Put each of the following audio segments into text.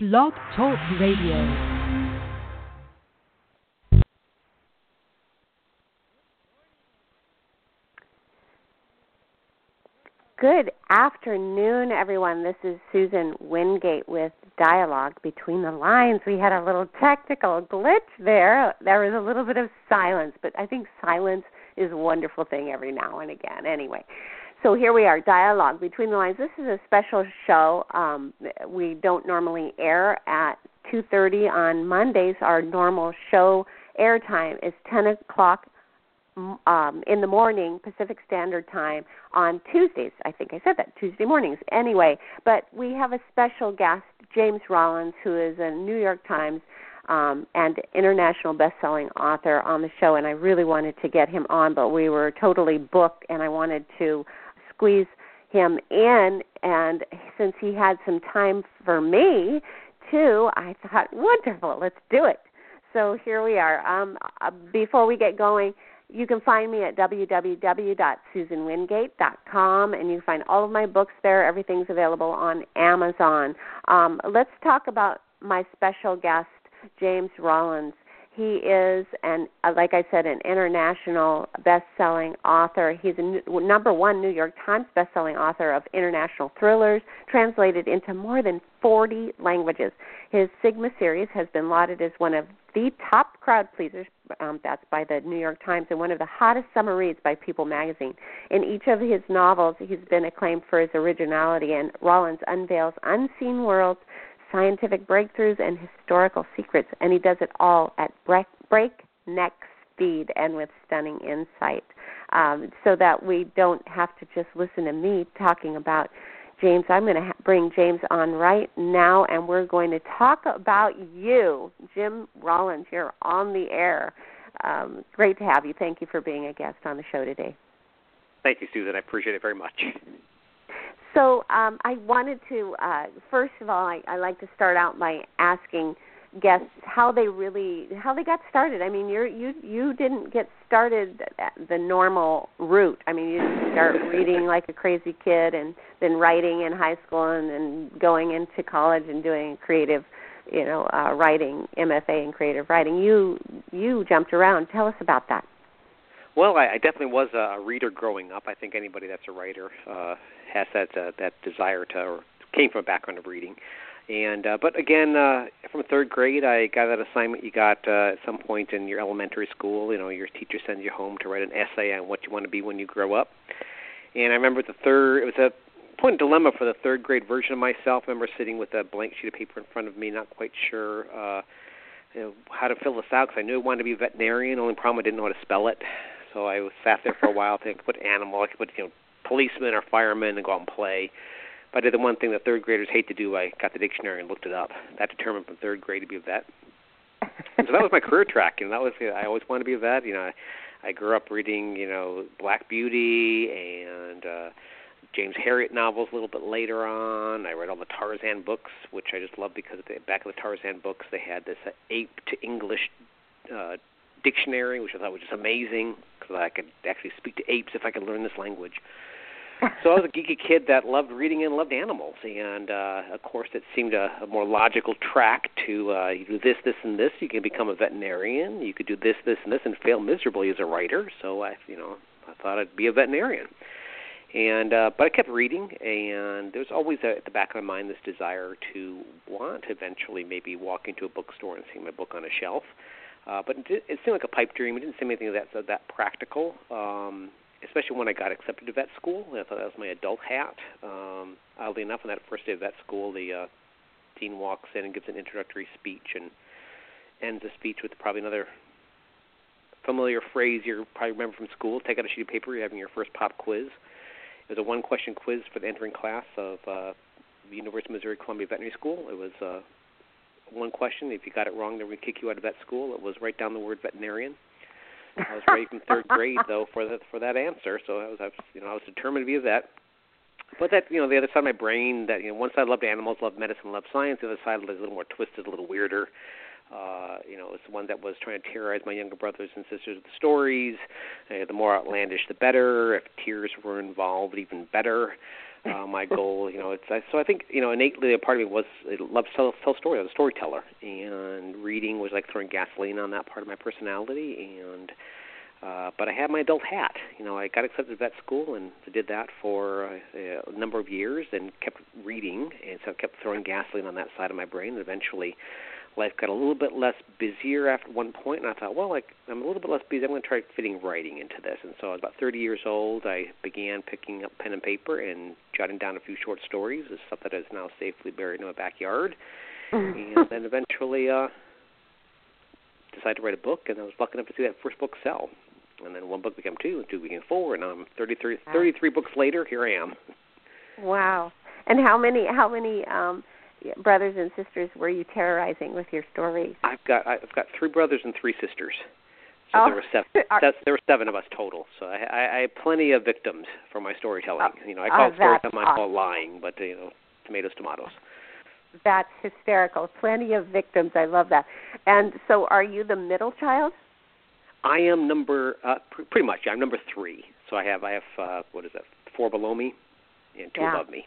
Blog Talk Radio. Good afternoon, everyone. This is Susan Wingate with Dialogue Between the Lines. We had a little technical glitch there. There was a little bit of silence, but I think silence is a wonderful thing every now and again. Anyway, so here we are, Dialogue Between the Lines. This is a special show. Um, we don't normally air at 2.30 on Mondays. Our normal show airtime is 10 o'clock um, in the morning Pacific Standard Time on Tuesdays. I think I said that Tuesday mornings. Anyway, but we have a special guest, James Rollins, who is a New York Times um, and international best-selling author on the show, and I really wanted to get him on, but we were totally booked, and I wanted to squeeze him in. And since he had some time for me too, I thought, wonderful, let's do it. So here we are. Um, uh, before we get going, you can find me at www.susanwingate.com, and you can find all of my books there. Everything's available on Amazon. Um, let's talk about my special guest, James Rollins. He is, and uh, like I said, an international best-selling author. He's a number one New York Times best-selling author of international thrillers, translated into more than 40 languages. His Sigma series has been lauded as one of the top crowd pleasers. Um, that's by the New York Times, and one of the hottest summer reads by People magazine. In each of his novels, he's been acclaimed for his originality, and Rollins unveils unseen worlds scientific breakthroughs and historical secrets, and he does it all at break, breakneck speed and with stunning insight, um, so that we don't have to just listen to me talking about James. I'm going to ha- bring James on right now, and we're going to talk about you, Jim Rollins. You're on the air. Um, great to have you. Thank you for being a guest on the show today. Thank you, Susan. I appreciate it very much. So um, I wanted to, uh, first of all, I, I like to start out by asking guests how they really how they got started. I mean, you're you you didn't get started the normal route. I mean, you didn't start reading like a crazy kid and then writing in high school and then going into college and doing creative, you know, uh, writing MFA in creative writing. You you jumped around. Tell us about that. Well, I, I definitely was a reader growing up. I think anybody that's a writer uh, has that uh, that desire to, or came from a background of reading. And uh, but again, uh, from third grade, I got that assignment you got uh, at some point in your elementary school. You know, your teacher sends you home to write an essay on what you want to be when you grow up. And I remember the third. It was a point of dilemma for the third grade version of myself. I remember sitting with a blank sheet of paper in front of me, not quite sure. Uh, you know, how to fill this out because I knew I wanted to be a veterinarian. Only problem I didn't know how to spell it. So I sat there for a while thinking, what animal? I could put you know policeman or fireman and go out and play. But I did the one thing that third graders hate to do. I got the dictionary and looked it up. That determined from third grade to be a vet. and so that was my career track. You know, that was I always wanted to be a vet. You know, I, I grew up reading you know Black Beauty and uh, James Herriot novels a little bit later on. I read all the Tarzan books, which I just loved because at the back of the Tarzan books they had this uh, ape to English uh, dictionary, which I thought was just amazing because I could actually speak to apes if I could learn this language. so I was a geeky kid that loved reading and loved animals, and uh, of course it seemed a, a more logical track to uh, you do this, this, and this. You can become a veterinarian. You could do this, this, and this, and fail miserably as a writer. So I, you know, I thought I'd be a veterinarian. And uh, but I kept reading, and there was always a, at the back of my mind this desire to want eventually maybe walk into a bookstore and see my book on a shelf. Uh, but it, it seemed like a pipe dream. It didn't seem anything that that practical, um, especially when I got accepted to vet school. I thought that was my adult hat. Um, oddly enough, on that first day of vet school, the uh, dean walks in and gives an introductory speech and ends the speech with probably another familiar phrase you probably remember from school. Take out a sheet of paper. You're having your first pop quiz. It was a one-question quiz for the entering class of uh, the University of Missouri Columbia Veterinary School. It was uh, one question. If you got it wrong, they to kick you out of vet school. It was write down the word veterinarian. I was ready from third grade though for that for that answer. So I was, I was you know I was determined to be a vet. But that you know the other side of my brain that you know one side loved animals, loved medicine, loved science. The other side was a little more twisted, a little weirder. Uh, you know, it's the one that was trying to terrorize my younger brothers and sisters with the stories. Uh, the more outlandish, the better. If tears were involved, even better. uh, my goal. You know, it's I, so I think you know innately a part of me was I love to tell, tell story. I was a storyteller, and reading was like throwing gasoline on that part of my personality. And uh, but I had my adult hat. You know, I got accepted to vet school and did that for a, a number of years and kept reading, and so I kept throwing gasoline on that side of my brain. And eventually, life got a little bit less busier after one point, and I thought, well, like I'm a little bit less busy. I'm going to try fitting writing into this. And so, I was about 30 years old. I began picking up pen and paper and jotting down a few short stories, the stuff that is now safely buried in my backyard. and then eventually, uh, decided to write a book, and I was lucky enough to see that first book sell. And then one book became two, and two became four, and I'm 33, 33 books later. Here I am. Wow! And how many? How many? um brothers and sisters were you terrorizing with your stories? I've got I've got three brothers and three sisters. So oh. there were seven. Are, there were seven of us total. So I, I, I have plenty of victims for my storytelling. Oh, you know, I call oh, storytelling, awesome. I call lying, but you know, tomatoes, tomatoes. That's hysterical. Plenty of victims. I love that. And so, are you the middle child? I am number uh, pr- pretty much. I'm number three. So I have I have uh, what is that? Four below me, and two yeah. above me.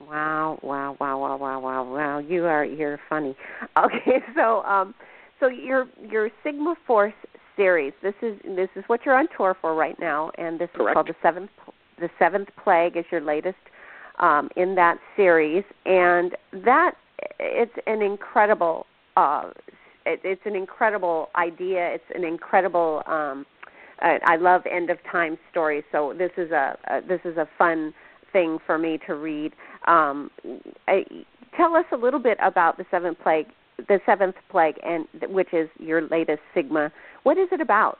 Wow, wow, wow, wow, wow, wow, wow. You are you're funny. Okay, so um so your your Sigma Force series, this is this is what you're on tour for right now and this Correct. is called the seventh the seventh plague is your latest um in that series and that it's an incredible uh it, it's an incredible idea. It's an incredible um I, I love end of time stories. So this is a, a this is a fun thing for me to read. Um, I, tell us a little bit about the seventh plague, the seventh plague, and which is your latest Sigma. What is it about?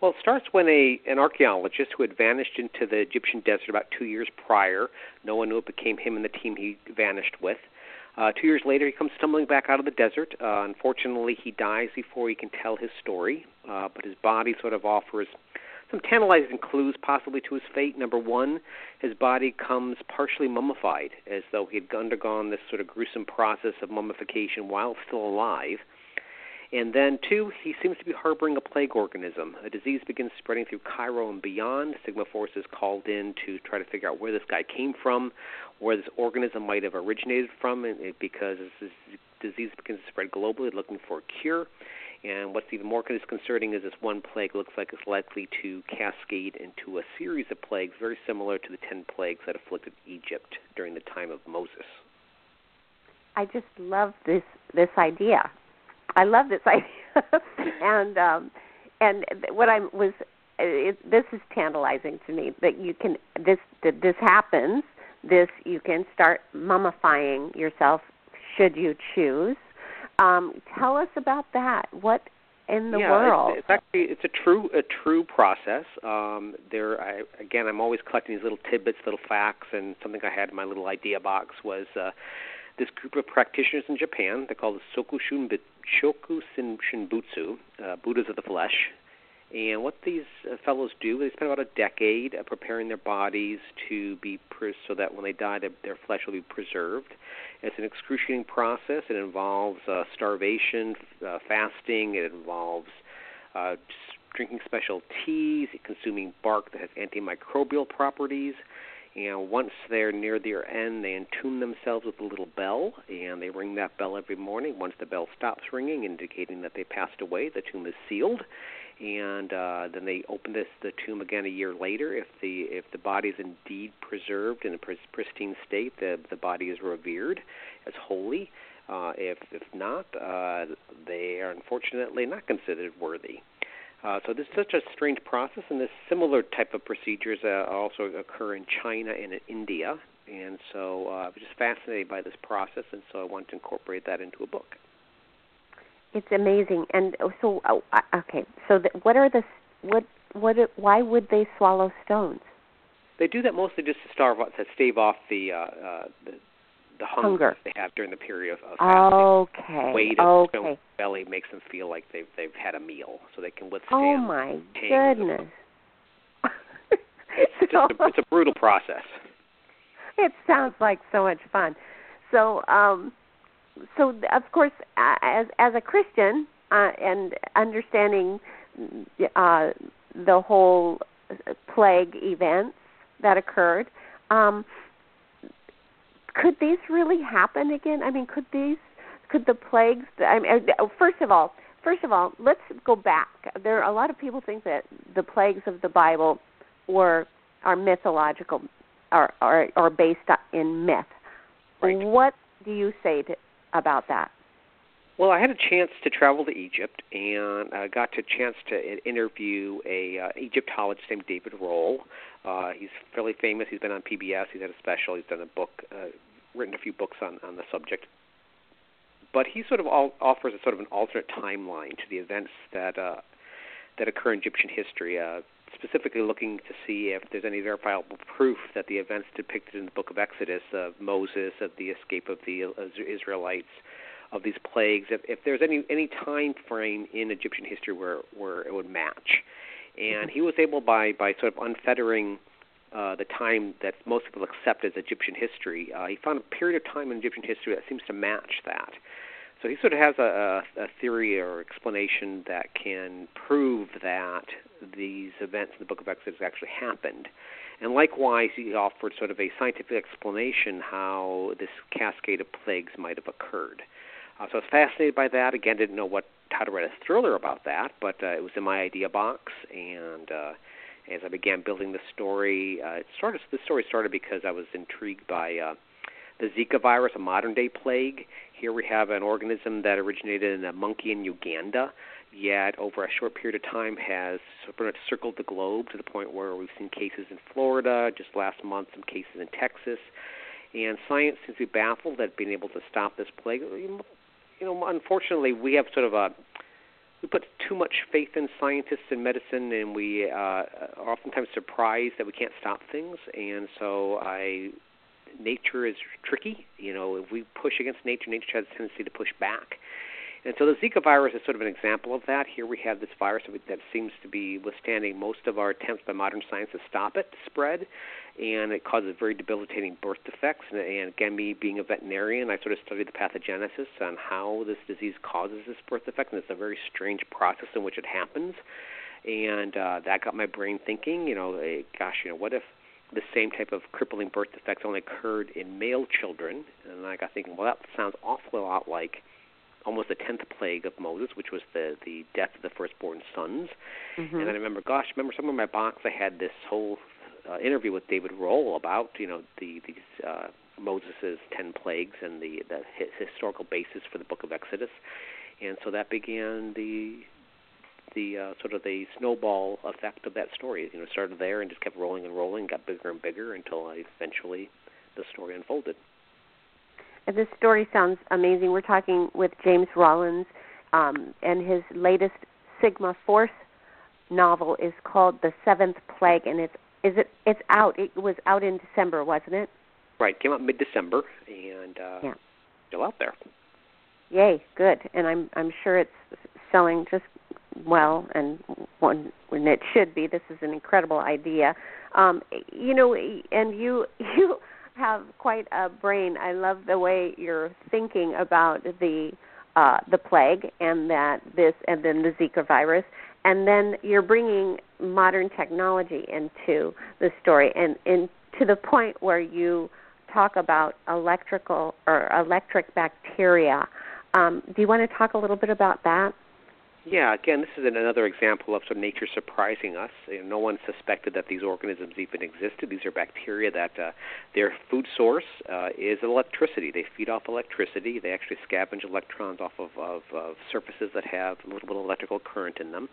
Well, it starts when a an archaeologist who had vanished into the Egyptian desert about two years prior. No one knew it became him and the team he vanished with. Uh, two years later, he comes stumbling back out of the desert. Uh, unfortunately, he dies before he can tell his story, uh, but his body sort of offers some tantalizing clues possibly to his fate. Number one, his body comes partially mummified, as though he had undergone this sort of gruesome process of mummification while still alive. And then, two, he seems to be harboring a plague organism. A disease begins spreading through Cairo and beyond. Sigma Force is called in to try to figure out where this guy came from, where this organism might have originated from, and because this disease begins to spread globally, looking for a cure. And what's even more disconcerting is this one plague looks like it's likely to cascade into a series of plagues very similar to the ten plagues that afflicted Egypt during the time of Moses. I just love this this idea. I love this idea, and um, and what I was it, this is tantalizing to me that you can this that this happens. This you can start mummifying yourself should you choose. Um, tell us about that. What in the yeah, world? It's, it's actually it's a true a true process. Um, there, I, again, I'm always collecting these little tidbits, little facts, and something I had in my little idea box was uh, this group of practitioners in Japan. They're called the Soku Shoku Shinbutsu, uh, Buddhas of the flesh. And what these uh, fellows do, they spend about a decade uh, preparing their bodies to be pre- so that when they die, their, flesh will be preserved. It's an excruciating process. It involves uh, starvation, uh, fasting. It involves uh, drinking special teas, consuming bark that has antimicrobial properties. And once they're near their end, they attune themselves with a little bell, and they ring that bell every morning. Once the bell stops ringing, indicating that they passed away, the tomb is sealed and uh, then they open this the tomb again a year later. If the if the body is indeed preserved in a pristine state, the the body is revered as holy. Uh, if if not, uh, they are unfortunately not considered worthy. Uh, so this is such a strange process, and this similar type of procedures uh, also occur in China and in India. And so uh, I was just fascinated by this process, and so I wanted to incorporate that into a book. It's amazing. And so, oh, okay. So, the, what are the what what? Why would they swallow stones? They do that mostly just to starve to stave off the uh, uh, the, the hunger, hunger, they have during the period of, of fasting. Okay. Weight okay. belly makes them feel like they've they've had a meal, so they can withstand. Oh my goodness! it's just a, it's a brutal process. It sounds like so much fun. So, um, so of course, as as a Christian uh, and understanding uh, the whole plague events that occurred, Um, could these really happen again? I mean, could these could the plagues? I mean, uh, first of all, first of all, let's go back. There are a lot of people think that the plagues of the Bible were are mythological, or are, are based in myth. Right. What do you say to, about that? Well, I had a chance to travel to Egypt and uh, got a chance to interview a uh, Egyptologist named David Rohl. Uh, he's fairly famous. He's been on PBS. He's had a special. He's done a book, uh, written a few books on on the subject. But he sort of all, offers a sort of an alternate timeline to the events that uh, that occur in Egyptian history. Uh, specifically looking to see if there's any verifiable proof that the events depicted in the book of Exodus of Moses, of the escape of the Israelites, of these plagues, if, if there's any any time frame in Egyptian history where where it would match, and he was able by by sort of unfettering uh, the time that most people accept as Egyptian history, uh, he found a period of time in Egyptian history that seems to match that. So he sort of has a, a, theory or explanation that can prove that these events in the Book of Exodus actually happened. And likewise, he offered sort of a scientific explanation how this cascade of plagues might have occurred. Uh, so I was fascinated by that. Again, didn't know what how to write a thriller about that, but uh, it was in my idea box. And uh, as I began building the story, uh, it started. The story started because I was intrigued by uh, the Zika virus, a modern day plague. Here we have an organism that originated in a monkey in Uganda, yet over a short period of time has pretty much circled the globe to the point where we've seen cases in Florida, just last month some cases in Texas. And science seems to be baffled at being able to stop this plague you know, unfortunately, we have sort of a we put too much faith in scientists and medicine, and we uh, are oftentimes surprised that we can't stop things. And so, I nature is tricky. You know, if we push against nature, nature has a tendency to push back. And so the Zika virus is sort of an example of that. Here we have this virus that seems to be withstanding most of our attempts by modern science to stop it to spread, and it causes very debilitating birth defects. And, and again, me being a veterinarian, I sort of studied the pathogenesis on how this disease causes this birth defect, and it's a very strange process in which it happens. And uh, that got my brain thinking. You know, eh, gosh, you know, what if the same type of crippling birth defects only occurred in male children? And I got thinking, well, that sounds awfully a lot like almost the tenth plague of Moses, which was the the death of the firstborn sons. Mm-hmm. And then I remember, gosh, remember somewhere in my box I had this whole uh, interview with David Rohl about you know the these uh, Moses's ten plagues and the the historical basis for the Book of Exodus, and so that began the the uh, sort of the snowball effect of that story. You know, started there and just kept rolling and rolling, got bigger and bigger until I eventually the story unfolded. And This story sounds amazing. We're talking with James Rollins, um, and his latest Sigma Force novel is called The Seventh Plague, and it's is it it's out. It was out in December, wasn't it? Right, came out mid December, and uh, yeah. still out there. Yay, good, and I'm I'm sure it's selling just well, and when when it should be. This is an incredible idea. Um, you know, and you you have quite a brain. I love the way you're thinking about the uh, the plague and that this and then the Zika virus, and then you're bringing modern technology into the story, and, and to the point where you talk about electrical or electric bacteria. Um, do you want to talk a little bit about that? Yeah, again, this is another example of sort of nature surprising us. You know, no one suspected that these organisms even existed. These are bacteria that uh, their food source uh, is electricity. They feed off electricity. They actually scavenge electrons off of, of, of surfaces that have a little bit of electrical current in them.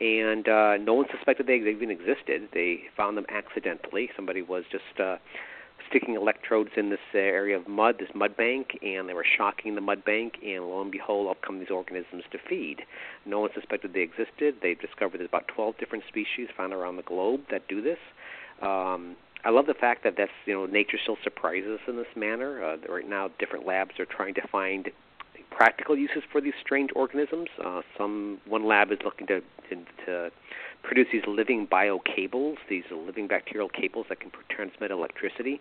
And uh, no one suspected they even existed. They found them accidentally. Somebody was just uh, sticking electrodes in this uh, area of mud, this mud bank, and they were shocking the mud bank, and lo and behold, up come these organisms to feed. No one suspected they existed. They've discovered there's about 12 different species found around the globe that do this. Um, I love the fact that that's you know nature still surprises us in this manner. Uh, right now, different labs are trying to find practical uses for these strange organisms. Uh, some one lab is looking to, to, to produce these living biocables, these living bacterial cables that can transmit electricity.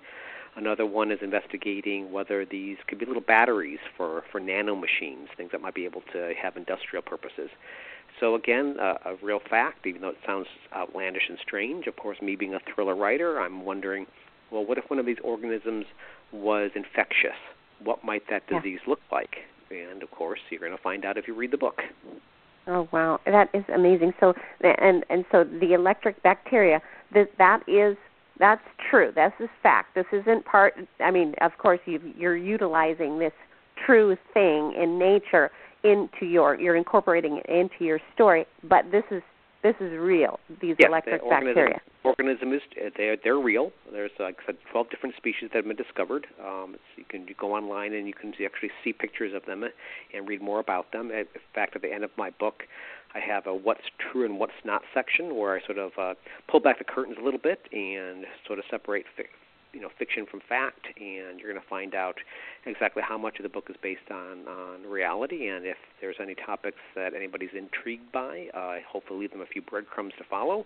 Another one is investigating whether these could be little batteries for, for nano machines, things that might be able to have industrial purposes. So again, uh, a real fact, even though it sounds outlandish and strange. Of course, me being a thriller writer, I'm wondering well, what if one of these organisms was infectious? What might that disease yeah. look like? And of course, you're going to find out if you read the book. Oh wow, that is amazing. So and and so the electric bacteria that that is that's true. This is fact. This isn't part. I mean, of course, you you're utilizing this true thing in nature into your you're incorporating it into your story, but this is this is real. These yes, electric the organism, bacteria. Organism is they're they're real. There's like I said, 12 different species that have been discovered. Um, you can you go online and you can actually see pictures of them and read more about them. In fact, at the end of my book, I have a what's true and what's not section where I sort of uh, pull back the curtains a little bit and sort of separate you know fiction from fact, and you're going to find out exactly how much of the book is based on on reality, and if there's any topics that anybody's intrigued by, I hopefully leave them a few breadcrumbs to follow.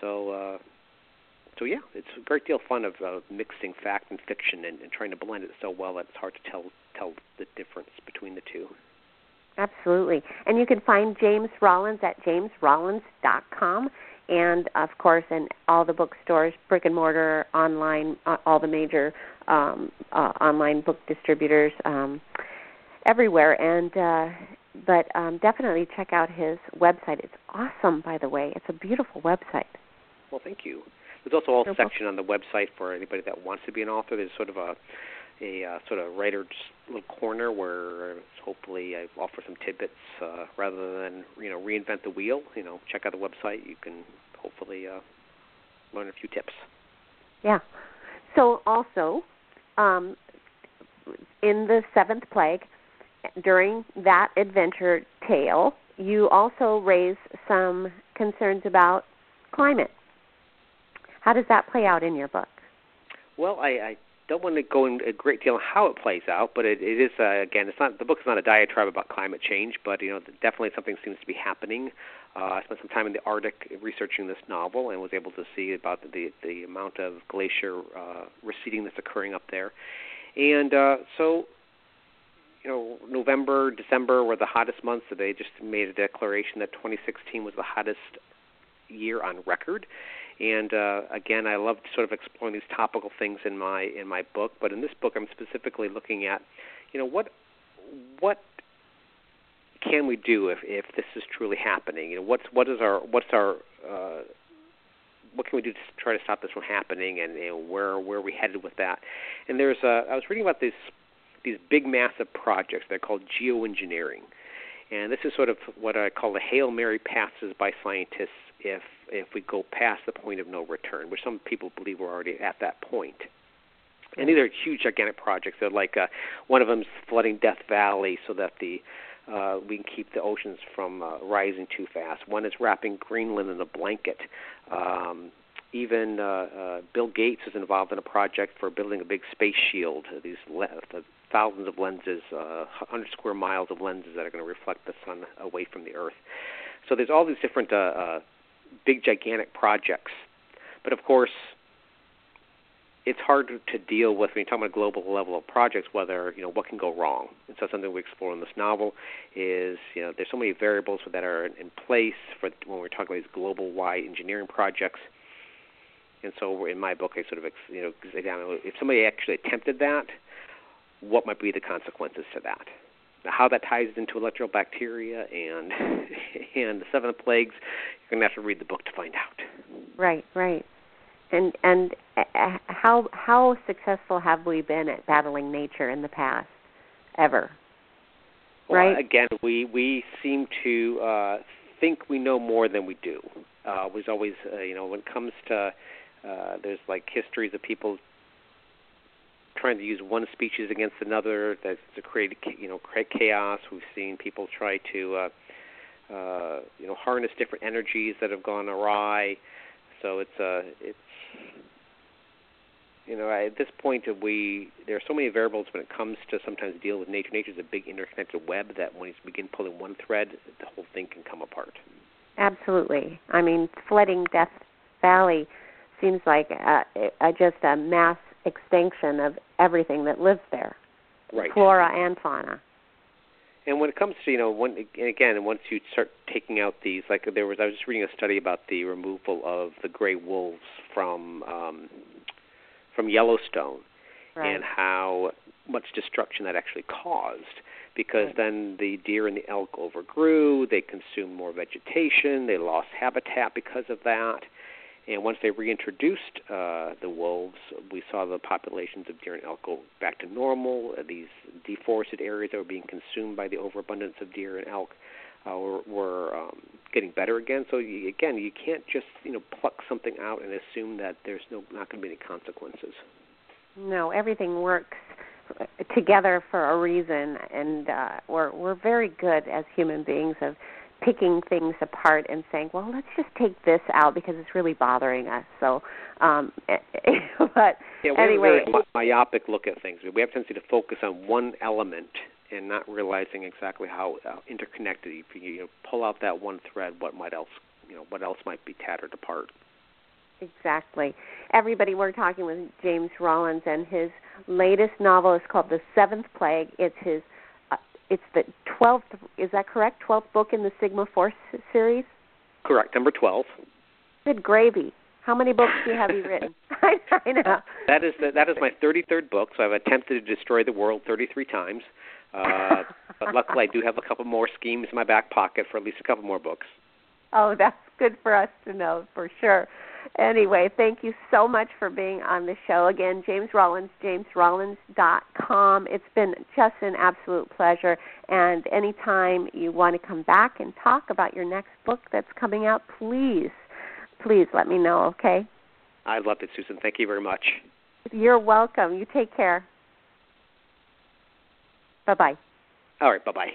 So. Uh, so yeah, it's a great deal of fun of uh, mixing fact and fiction and, and trying to blend it so well that it's hard to tell tell the difference between the two. Absolutely. And you can find James Rollins at jamesrollins.com and of course in all the bookstores, brick and mortar, online, uh, all the major um, uh, online book distributors um, everywhere. And uh, but um, definitely check out his website. It's awesome, by the way. It's a beautiful website. Well, thank you. There's also a whole section on the website for anybody that wants to be an author. There's sort of a a uh, sort of writer's little corner where hopefully I offer some tidbits uh, rather than you know reinvent the wheel. You know, check out the website. You can hopefully uh, learn a few tips. Yeah. So also, um, in the seventh plague, during that adventure tale, you also raise some concerns about climate. How does that play out in your book? Well, I, I don't want to go in a great deal on how it plays out, but it, it is uh, again, it's not the book's not a diatribe about climate change, but you know, definitely something seems to be happening. Uh, I spent some time in the Arctic researching this novel and was able to see about the the amount of glacier uh, receding that's occurring up there, and uh, so. You know, November, December were the hottest months. So they just made a declaration that 2016 was the hottest year on record and uh, again, I love sort of exploring these topical things in my in my book. But in this book, I'm specifically looking at, you know, what what can we do if if this is truly happening? You know, what's what is our what's our uh, what can we do to try to stop this from happening, and you know, where where are we headed with that? And there's a, I was reading about these these big massive projects. They're called geoengineering, and this is sort of what I call the hail mary passes by scientists if if we go past the point of no return, which some people believe we're already at that point. And these are huge, gigantic projects. They're like uh, one of them is flooding Death Valley so that the uh, we can keep the oceans from uh, rising too fast. One is wrapping Greenland in a blanket. Um, even uh, uh, Bill Gates is involved in a project for building a big space shield. These le- thousands of lenses, uh, 100 square miles of lenses that are going to reflect the sun away from the Earth. So there's all these different uh, uh, big, gigantic projects. But of course, it's hard to deal with when you talk about global level of projects. Whether you know what can go wrong, and so something we explore in this novel is you know there's so many variables that are in place for when we're talking about these global wide engineering projects. And so in my book, I sort of you know if somebody actually attempted that, what might be the consequences to that? How that ties into electrobacteria and and the seven plagues, you're gonna have to read the book to find out. Right, right. And and uh, how how successful have we been at battling nature in the past, ever? Well, right. Again, we we seem to uh, think we know more than we do. Uh, was always uh, you know when it comes to uh, there's like histories of people trying to use one species against another that's to create you know create chaos. We've seen people try to uh, uh, you know harness different energies that have gone awry. So it's uh, it's you know at this point we there are so many variables when it comes to sometimes deal with nature. Nature is a big interconnected web that when you begin pulling one thread, the whole thing can come apart. Absolutely. I mean, flooding Death Valley seems like a, a, just a mass extinction of everything that lives there, right. flora and fauna. And when it comes to you know, when and again, once you start taking out these, like there was, I was just reading a study about the removal of the gray wolves from um, from Yellowstone right. and how much destruction that actually caused because right. then the deer and the elk overgrew, they consumed more vegetation, they lost habitat because of that. And once they reintroduced uh, the wolves, we saw the populations of deer and elk go back to normal. Uh, these deforested areas that were being consumed by the overabundance of deer and elk uh, were, were um, getting better again. So you, again, you can't just you know pluck something out and assume that there's no not going to be any consequences. No, everything works together for a reason, and uh, we're we're very good as human beings of picking things apart and saying, well, let's just take this out because it's really bothering us. So, um, but yeah, we anyway, have a very myopic look at things. We have a tendency to focus on one element and not realizing exactly how uh, interconnected. If you, you know, pull out that one thread, what might else, you know, what else might be tattered apart. Exactly. Everybody, we're talking with James Rollins, and his latest novel is called The Seventh Plague. It's his, it's the twelfth. Is that correct? Twelfth book in the Sigma Force series. Correct. Number twelve. Good gravy. How many books do you have you written? I, I know. That is the, that is my 33rd book. So I've attempted to destroy the world 33 times. Uh, but luckily, I do have a couple more schemes in my back pocket for at least a couple more books. Oh, that's good for us to know for sure. Anyway, thank you so much for being on the show. Again, James Rollins, jamesrollins.com. It's been just an absolute pleasure. And anytime you want to come back and talk about your next book that's coming out, please, please let me know, okay? I love it, Susan. Thank you very much. You're welcome. You take care. Bye bye. All right, bye bye.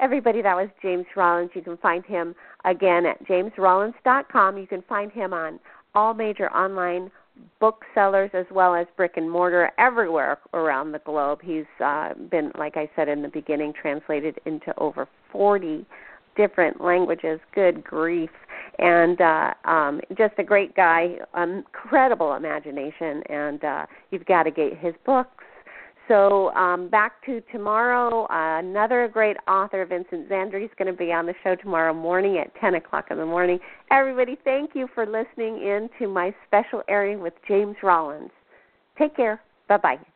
Everybody, that was James Rollins. You can find him again at jamesrollins.com. You can find him on all major online booksellers as well as brick and mortar everywhere around the globe. He's uh, been, like I said in the beginning, translated into over 40 different languages. Good grief. And uh, um, just a great guy, incredible imagination, and uh, you've got to get his books so um, back to tomorrow. Uh, another great author, Vincent Zandri, is going to be on the show tomorrow morning at 10 o'clock in the morning. Everybody, thank you for listening in to my special airing with James Rollins. Take care. Bye bye.